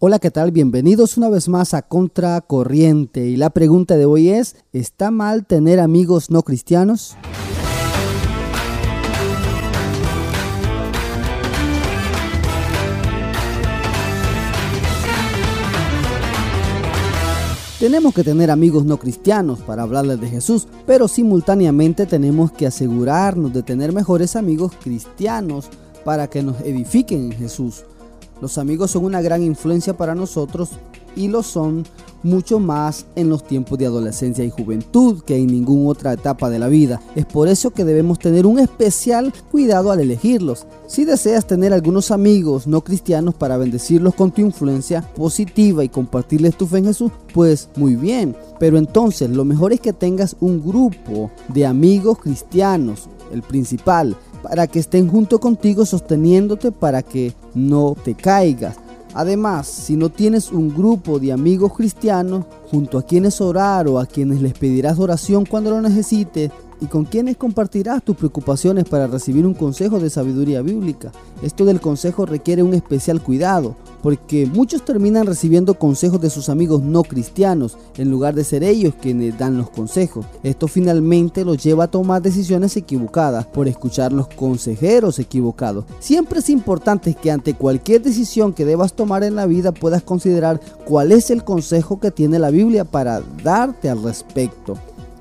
Hola, ¿qué tal? Bienvenidos una vez más a Contracorriente. Y la pregunta de hoy es, ¿está mal tener amigos no cristianos? Tenemos que tener amigos no cristianos para hablarles de Jesús, pero simultáneamente tenemos que asegurarnos de tener mejores amigos cristianos para que nos edifiquen en Jesús. Los amigos son una gran influencia para nosotros y lo son mucho más en los tiempos de adolescencia y juventud que en ninguna otra etapa de la vida. Es por eso que debemos tener un especial cuidado al elegirlos. Si deseas tener algunos amigos no cristianos para bendecirlos con tu influencia positiva y compartirles tu fe en Jesús, pues muy bien. Pero entonces lo mejor es que tengas un grupo de amigos cristianos, el principal, para que estén junto contigo sosteniéndote para que no te caigas. Además, si no tienes un grupo de amigos cristianos junto a quienes orar o a quienes les pedirás oración cuando lo necesites, y con quienes compartirás tus preocupaciones para recibir un consejo de sabiduría bíblica. Esto del consejo requiere un especial cuidado, porque muchos terminan recibiendo consejos de sus amigos no cristianos en lugar de ser ellos quienes dan los consejos. Esto finalmente los lleva a tomar decisiones equivocadas por escuchar los consejeros equivocados. Siempre es importante que ante cualquier decisión que debas tomar en la vida puedas considerar cuál es el consejo que tiene la Biblia para darte al respecto.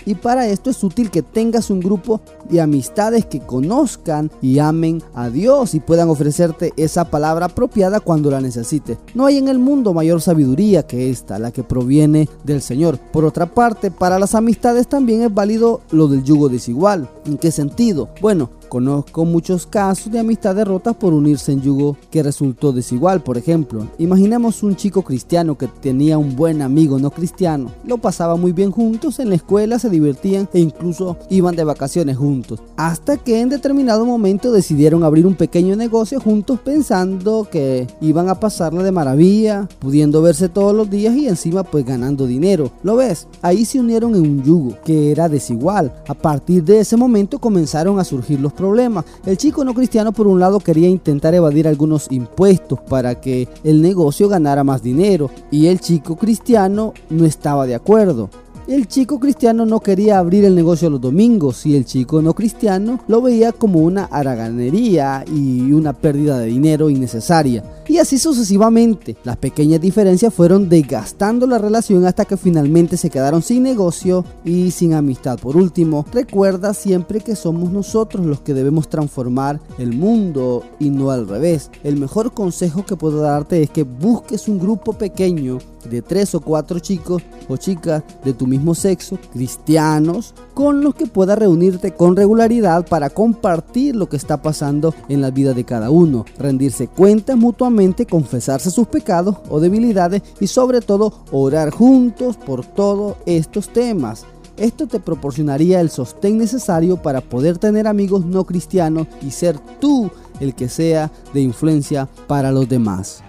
Y para esto es útil que tengas un grupo de amistades que conozcan y amen a Dios y puedan ofrecerte esa palabra apropiada cuando la necesites. No hay en el mundo mayor sabiduría que esta, la que proviene del Señor. Por otra parte, para las amistades también es válido lo del yugo desigual. ¿En qué sentido? Bueno, Conozco muchos casos de amistades rotas por unirse en yugo que resultó desigual. Por ejemplo, imaginemos un chico cristiano que tenía un buen amigo no cristiano. Lo pasaba muy bien juntos, en la escuela se divertían e incluso iban de vacaciones juntos. Hasta que en determinado momento decidieron abrir un pequeño negocio juntos pensando que iban a pasarla de maravilla, pudiendo verse todos los días y encima pues ganando dinero. ¿Lo ves? Ahí se unieron en un yugo que era desigual. A partir de ese momento comenzaron a surgir los problemas. El chico no cristiano por un lado quería intentar evadir algunos impuestos para que el negocio ganara más dinero y el chico cristiano no estaba de acuerdo. El chico cristiano no quería abrir el negocio los domingos y el chico no cristiano lo veía como una haraganería y una pérdida de dinero innecesaria. Y así sucesivamente. Las pequeñas diferencias fueron desgastando la relación hasta que finalmente se quedaron sin negocio y sin amistad. Por último, recuerda siempre que somos nosotros los que debemos transformar el mundo y no al revés. El mejor consejo que puedo darte es que busques un grupo pequeño de tres o cuatro chicos o chicas de tu mismo sexo, cristianos, con los que puedas reunirte con regularidad para compartir lo que está pasando en la vida de cada uno, rendirse cuentas mutuamente confesarse sus pecados o debilidades y sobre todo orar juntos por todos estos temas. Esto te proporcionaría el sostén necesario para poder tener amigos no cristianos y ser tú el que sea de influencia para los demás.